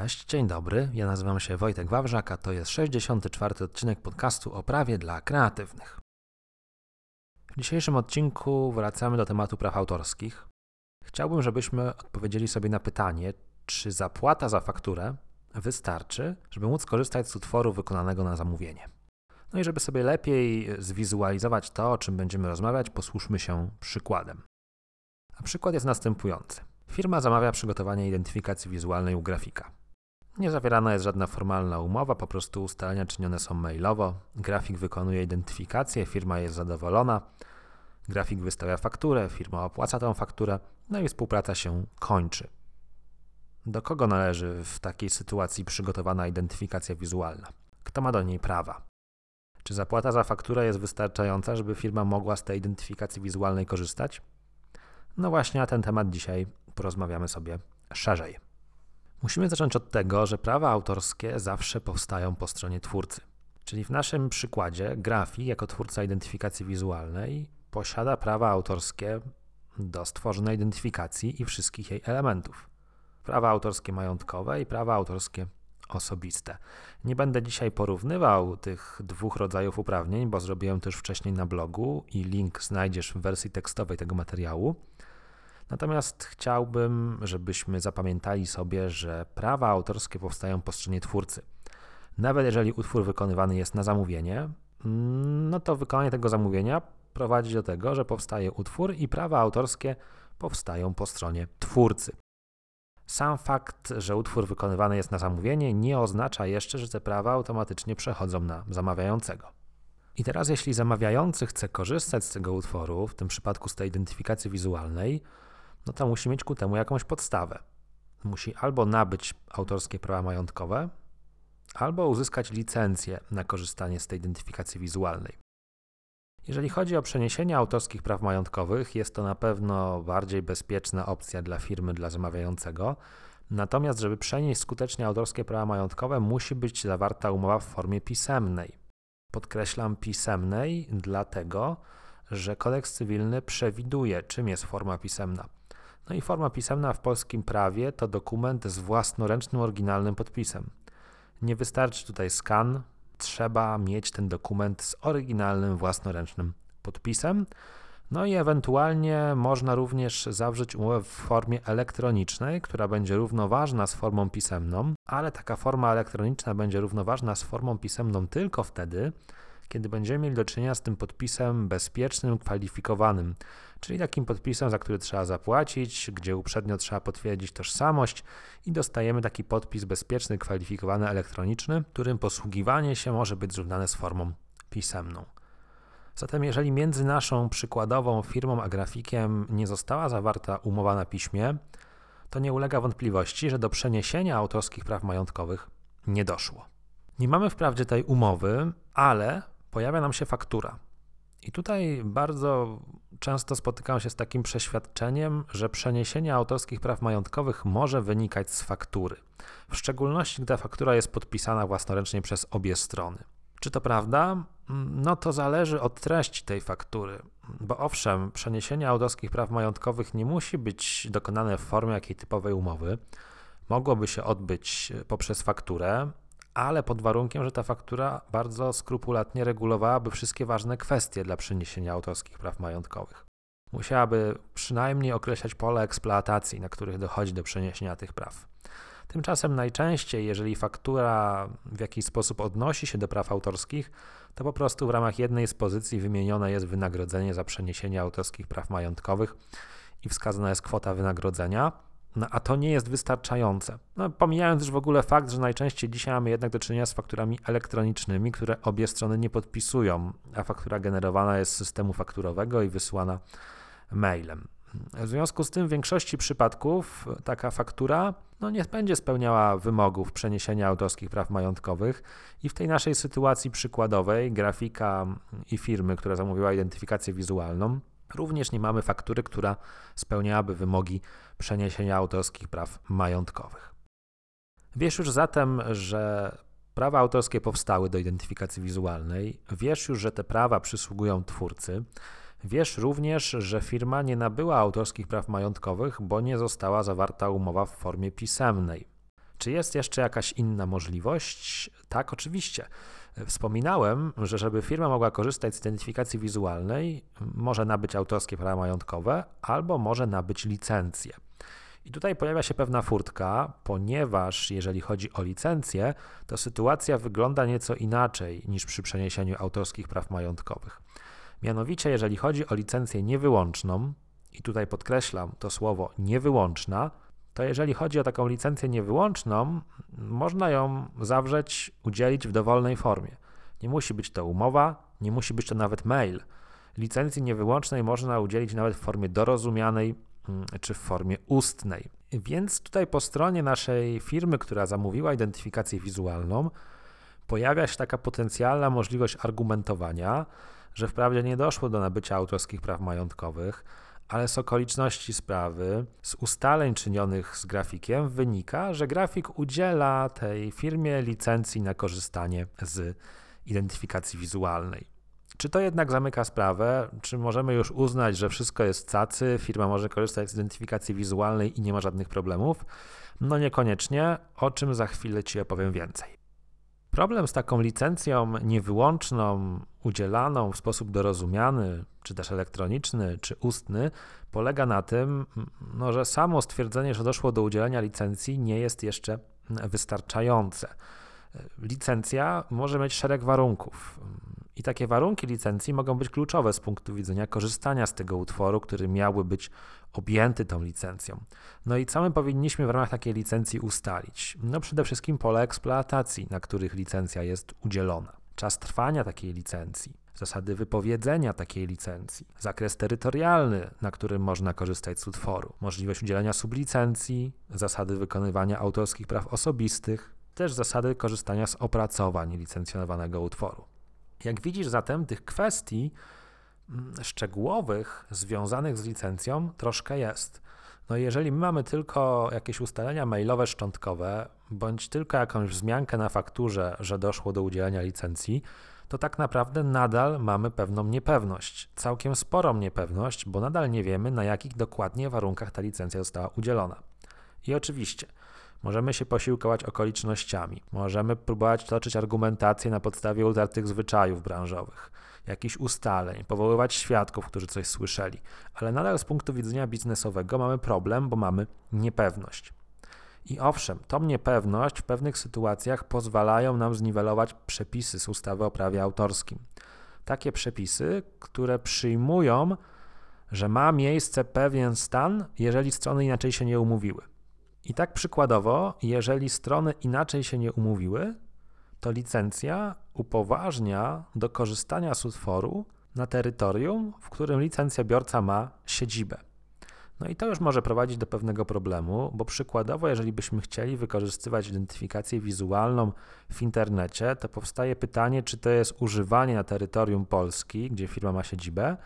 Cześć, dzień dobry. Ja nazywam się Wojtek Wawrzak, a to jest 64. odcinek podcastu o prawie dla kreatywnych. W dzisiejszym odcinku wracamy do tematu praw autorskich. Chciałbym, żebyśmy odpowiedzieli sobie na pytanie, czy zapłata za fakturę wystarczy, żeby móc korzystać z utworu wykonanego na zamówienie. No i żeby sobie lepiej zwizualizować to, o czym będziemy rozmawiać, posłuszmy się przykładem. A przykład jest następujący. Firma zamawia przygotowanie identyfikacji wizualnej u grafika. Nie zawierana jest żadna formalna umowa, po prostu ustalenia czynione są mailowo. Grafik wykonuje identyfikację, firma jest zadowolona. Grafik wystawia fakturę, firma opłaca tę fakturę, no i współpraca się kończy. Do kogo należy w takiej sytuacji przygotowana identyfikacja wizualna? Kto ma do niej prawa? Czy zapłata za fakturę jest wystarczająca, żeby firma mogła z tej identyfikacji wizualnej korzystać? No właśnie na ten temat dzisiaj porozmawiamy sobie szerzej. Musimy zacząć od tego, że prawa autorskie zawsze powstają po stronie twórcy. Czyli w naszym przykładzie grafik jako twórca identyfikacji wizualnej posiada prawa autorskie do stworzonej identyfikacji i wszystkich jej elementów. Prawa autorskie majątkowe i prawa autorskie osobiste. Nie będę dzisiaj porównywał tych dwóch rodzajów uprawnień, bo zrobiłem to już wcześniej na blogu i link znajdziesz w wersji tekstowej tego materiału. Natomiast chciałbym, żebyśmy zapamiętali sobie, że prawa autorskie powstają po stronie twórcy. Nawet jeżeli utwór wykonywany jest na zamówienie, no to wykonanie tego zamówienia prowadzi do tego, że powstaje utwór i prawa autorskie powstają po stronie twórcy. Sam fakt, że utwór wykonywany jest na zamówienie, nie oznacza jeszcze, że te prawa automatycznie przechodzą na zamawiającego. I teraz, jeśli zamawiający chce korzystać z tego utworu, w tym przypadku z tej identyfikacji wizualnej, no to musi mieć ku temu jakąś podstawę. Musi albo nabyć autorskie prawa majątkowe, albo uzyskać licencję na korzystanie z tej identyfikacji wizualnej. Jeżeli chodzi o przeniesienie autorskich praw majątkowych, jest to na pewno bardziej bezpieczna opcja dla firmy, dla zamawiającego. Natomiast, żeby przenieść skutecznie autorskie prawa majątkowe, musi być zawarta umowa w formie pisemnej. Podkreślam pisemnej, dlatego że kodeks cywilny przewiduje, czym jest forma pisemna. No i forma pisemna w polskim prawie to dokument z własnoręcznym oryginalnym podpisem. Nie wystarczy tutaj skan, trzeba mieć ten dokument z oryginalnym własnoręcznym podpisem. No i ewentualnie można również zawrzeć umowę w formie elektronicznej, która będzie równoważna z formą pisemną, ale taka forma elektroniczna będzie równoważna z formą pisemną tylko wtedy, kiedy będziemy mieli do czynienia z tym podpisem bezpiecznym, kwalifikowanym, czyli takim podpisem, za który trzeba zapłacić, gdzie uprzednio trzeba potwierdzić tożsamość i dostajemy taki podpis bezpieczny, kwalifikowany, elektroniczny, którym posługiwanie się może być zrównane z formą pisemną. Zatem, jeżeli między naszą przykładową firmą a grafikiem nie została zawarta umowa na piśmie, to nie ulega wątpliwości, że do przeniesienia autorskich praw majątkowych nie doszło. Nie mamy wprawdzie tej umowy, ale pojawia nam się faktura. I tutaj bardzo często spotykam się z takim przeświadczeniem, że przeniesienie autorskich praw majątkowych może wynikać z faktury, w szczególności gdy faktura jest podpisana własnoręcznie przez obie strony. Czy to prawda? No to zależy od treści tej faktury, bo owszem, przeniesienie autorskich praw majątkowych nie musi być dokonane w formie jakiej typowej umowy. Mogłoby się odbyć poprzez fakturę, ale pod warunkiem, że ta faktura bardzo skrupulatnie regulowałaby wszystkie ważne kwestie dla przeniesienia autorskich praw majątkowych. Musiałaby przynajmniej określać pole eksploatacji, na których dochodzi do przeniesienia tych praw. Tymczasem najczęściej, jeżeli faktura w jakiś sposób odnosi się do praw autorskich, to po prostu w ramach jednej z pozycji wymienione jest wynagrodzenie za przeniesienie autorskich praw majątkowych i wskazana jest kwota wynagrodzenia. No, a to nie jest wystarczające. No, pomijając już w ogóle fakt, że najczęściej dzisiaj mamy jednak do czynienia z fakturami elektronicznymi, które obie strony nie podpisują, a faktura generowana jest z systemu fakturowego i wysyłana mailem. W związku z tym w większości przypadków taka faktura no, nie będzie spełniała wymogów przeniesienia autorskich praw majątkowych i w tej naszej sytuacji przykładowej grafika i firmy, która zamówiła identyfikację wizualną, również nie mamy faktury, która spełniałaby wymogi przeniesienia autorskich praw majątkowych. Wiesz już zatem, że prawa autorskie powstały do identyfikacji wizualnej, wiesz już, że te prawa przysługują twórcy, wiesz również, że firma nie nabyła autorskich praw majątkowych, bo nie została zawarta umowa w formie pisemnej. Czy jest jeszcze jakaś inna możliwość? Tak, oczywiście. Wspominałem, że żeby firma mogła korzystać z identyfikacji wizualnej, może nabyć autorskie prawa majątkowe albo może nabyć licencję. I tutaj pojawia się pewna furtka, ponieważ jeżeli chodzi o licencję, to sytuacja wygląda nieco inaczej niż przy przeniesieniu autorskich praw majątkowych. Mianowicie, jeżeli chodzi o licencję niewyłączną, i tutaj podkreślam to słowo niewyłączna, to jeżeli chodzi o taką licencję niewyłączną, można ją zawrzeć, udzielić w dowolnej formie. Nie musi być to umowa, nie musi być to nawet mail. Licencji niewyłącznej można udzielić nawet w formie dorozumianej mm, czy w formie ustnej. Więc tutaj po stronie naszej firmy, która zamówiła identyfikację wizualną, pojawia się taka potencjalna możliwość argumentowania, że wprawdzie nie doszło do nabycia autorskich praw majątkowych, ale z okoliczności sprawy, z ustaleń czynionych z grafikiem wynika, że grafik udziela tej firmie licencji na korzystanie z identyfikacji wizualnej. Czy to jednak zamyka sprawę? Czy możemy już uznać, że wszystko jest cacy, firma może korzystać z identyfikacji wizualnej i nie ma żadnych problemów? No niekoniecznie, o czym za chwilę Ci opowiem więcej. Problem z taką licencją niewyłączną, udzielaną w sposób dorozumiany, czy też elektroniczny, czy ustny, polega na tym, no, że samo stwierdzenie, że doszło do udzielenia licencji, nie jest jeszcze wystarczające. Licencja może mieć szereg warunków. I takie warunki licencji mogą być kluczowe z punktu widzenia korzystania z tego utworu, który miałby być objęty tą licencją. No i co my powinniśmy w ramach takiej licencji ustalić? No przede wszystkim pole eksploatacji, na których licencja jest udzielona, czas trwania takiej licencji, zasady wypowiedzenia takiej licencji, zakres terytorialny, na którym można korzystać z utworu, możliwość udzielenia sublicencji, zasady wykonywania autorskich praw osobistych, też zasady korzystania z opracowań licencjonowanego utworu. Jak widzisz zatem, tych kwestii szczegółowych związanych z licencją troszkę jest. No jeżeli my mamy tylko jakieś ustalenia mailowe szczątkowe, bądź tylko jakąś wzmiankę na fakturze, że doszło do udzielenia licencji, to tak naprawdę nadal mamy pewną niepewność, całkiem sporą niepewność, bo nadal nie wiemy, na jakich dokładnie warunkach ta licencja została udzielona. I oczywiście, Możemy się posiłkować okolicznościami, możemy próbować toczyć argumentację na podstawie utartych zwyczajów branżowych, jakichś ustaleń, powoływać świadków, którzy coś słyszeli, ale nadal z punktu widzenia biznesowego mamy problem, bo mamy niepewność. I owszem, tą niepewność w pewnych sytuacjach pozwalają nam zniwelować przepisy z ustawy o prawie autorskim. Takie przepisy, które przyjmują, że ma miejsce pewien stan, jeżeli strony inaczej się nie umówiły. I tak przykładowo, jeżeli strony inaczej się nie umówiły, to licencja upoważnia do korzystania z utworu na terytorium, w którym licencjobiorca ma siedzibę. No i to już może prowadzić do pewnego problemu, bo przykładowo, jeżeli byśmy chcieli wykorzystywać identyfikację wizualną w internecie, to powstaje pytanie, czy to jest używanie na terytorium Polski, gdzie firma ma siedzibę,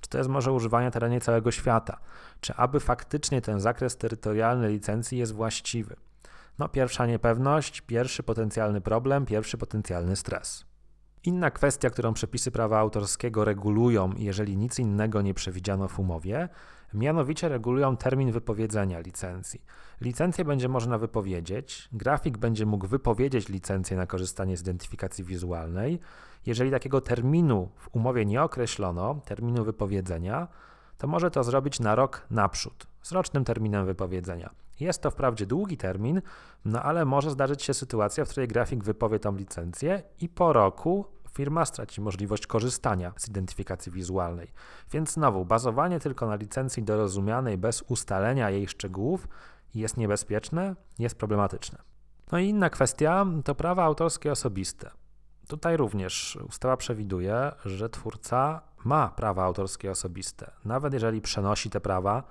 czy to jest może używanie na terenie całego świata? Czy aby faktycznie ten zakres terytorialny licencji jest właściwy? No, pierwsza niepewność, pierwszy potencjalny problem, pierwszy potencjalny stres. Inna kwestia, którą przepisy prawa autorskiego regulują, jeżeli nic innego nie przewidziano w umowie, mianowicie regulują termin wypowiedzenia licencji. Licencję będzie można wypowiedzieć, grafik będzie mógł wypowiedzieć licencję na korzystanie z identyfikacji wizualnej. Jeżeli takiego terminu w umowie nie określono, terminu wypowiedzenia, to może to zrobić na rok naprzód, z rocznym terminem wypowiedzenia. Jest to wprawdzie długi termin, no ale może zdarzyć się sytuacja, w której grafik wypowie tą licencję i po roku firma straci możliwość korzystania z identyfikacji wizualnej. Więc znowu, bazowanie tylko na licencji dorozumianej bez ustalenia jej szczegółów jest niebezpieczne, jest problematyczne. No i inna kwestia to prawa autorskie osobiste. Tutaj również ustawa przewiduje, że twórca ma prawa autorskie osobiste. Nawet jeżeli przenosi te prawa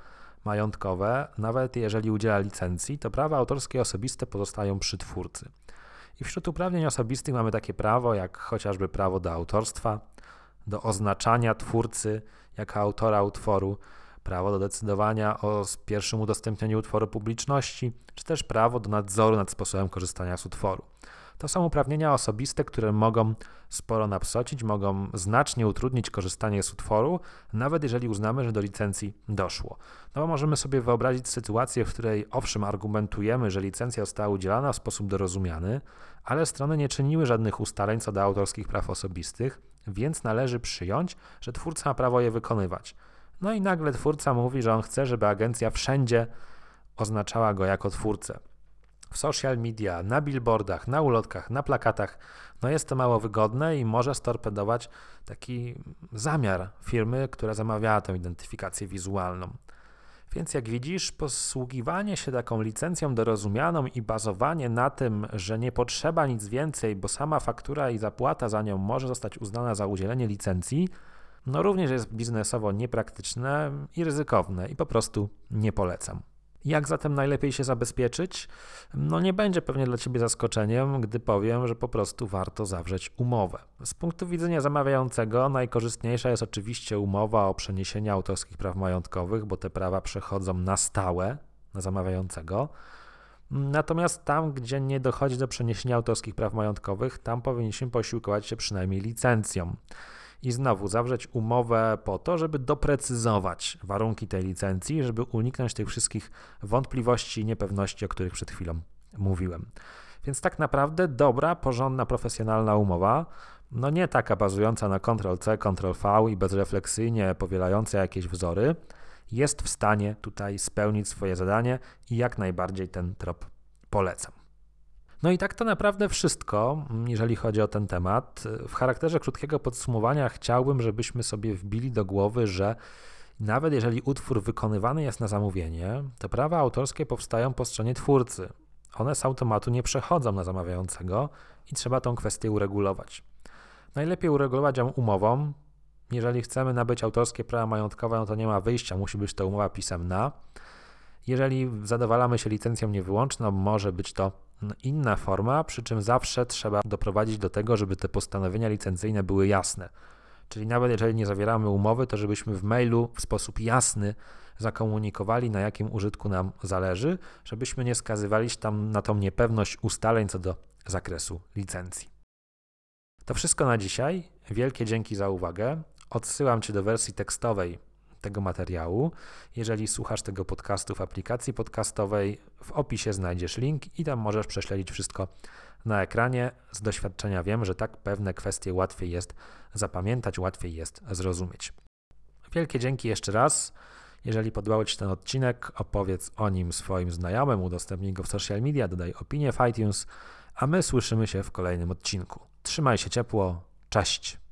majątkowe, nawet jeżeli udziela licencji, to prawa autorskie osobiste pozostają przy twórcy. I wśród uprawnień osobistych mamy takie prawo, jak chociażby prawo do autorstwa, do oznaczania twórcy jako autora utworu, prawo do decydowania o pierwszym udostępnieniu utworu publiczności, czy też prawo do nadzoru nad sposobem korzystania z utworu. To są uprawnienia osobiste, które mogą sporo napsocić, mogą znacznie utrudnić korzystanie z utworu, nawet jeżeli uznamy, że do licencji doszło. No bo możemy sobie wyobrazić sytuację, w której owszem argumentujemy, że licencja została udzielana w sposób dorozumiany, ale strony nie czyniły żadnych ustaleń co do autorskich praw osobistych, więc należy przyjąć, że twórca ma prawo je wykonywać. No i nagle twórca mówi, że on chce, żeby agencja wszędzie oznaczała go jako twórcę. W social media, na billboardach, na ulotkach, na plakatach, no jest to mało wygodne i może storpedować taki zamiar firmy, która zamawiała tę identyfikację wizualną. Więc jak widzisz, posługiwanie się taką licencją dorozumianą i bazowanie na tym, że nie potrzeba nic więcej, bo sama faktura i zapłata za nią może zostać uznana za udzielenie licencji, no również jest biznesowo niepraktyczne i ryzykowne i po prostu nie polecam. Jak zatem najlepiej się zabezpieczyć? No nie będzie pewnie dla Ciebie zaskoczeniem, gdy powiem, że po prostu warto zawrzeć umowę. Z punktu widzenia zamawiającego najkorzystniejsza jest oczywiście umowa o przeniesienie autorskich praw majątkowych, bo te prawa przechodzą na stałe na zamawiającego. Natomiast tam, gdzie nie dochodzi do przeniesienia autorskich praw majątkowych, tam powinniśmy posiłkować się przynajmniej licencją i znowu zawrzeć umowę po to, żeby doprecyzować warunki tej licencji, żeby uniknąć tych wszystkich wątpliwości i niepewności, o których przed chwilą mówiłem. Więc tak naprawdę dobra, porządna, profesjonalna umowa, no nie taka bazująca na Ctrl-C, Ctrl-V i bezrefleksyjnie powielająca jakieś wzory, jest w stanie tutaj spełnić swoje zadanie i jak najbardziej ten trop polecam. No i tak to naprawdę wszystko, jeżeli chodzi o ten temat. W charakterze krótkiego podsumowania chciałbym, żebyśmy sobie wbili do głowy, że nawet jeżeli utwór wykonywany jest na zamówienie, to prawa autorskie powstają po stronie twórcy. One z automatu nie przechodzą na zamawiającego i trzeba tą kwestię uregulować. Najlepiej uregulować ją umową. Jeżeli chcemy nabyć autorskie prawa majątkowe, no to nie ma wyjścia, musi być to umowa pisemna. Jeżeli zadowalamy się licencją niewyłączną, może być to inna forma, przy czym zawsze trzeba doprowadzić do tego, żeby te postanowienia licencyjne były jasne. Czyli nawet jeżeli nie zawieramy umowy, to żebyśmy w mailu w sposób jasny zakomunikowali, na jakim użytku nam zależy, żebyśmy nie skazywali się tam na tą niepewność ustaleń co do zakresu licencji. To wszystko na dzisiaj. Wielkie dzięki za uwagę. Odsyłam Cię do wersji tekstowej tego materiału. Jeżeli słuchasz tego podcastu w aplikacji podcastowej, w opisie znajdziesz link i tam możesz prześledzić wszystko na ekranie. Z doświadczenia wiem, że tak pewne kwestie łatwiej jest zapamiętać, łatwiej jest zrozumieć. Wielkie dzięki jeszcze raz. Jeżeli podobał Ci ten odcinek, opowiedz o nim swoim znajomym, udostępnij go w social media, dodaj opinię w iTunes, a my słyszymy się w kolejnym odcinku. Trzymaj się ciepło, cześć!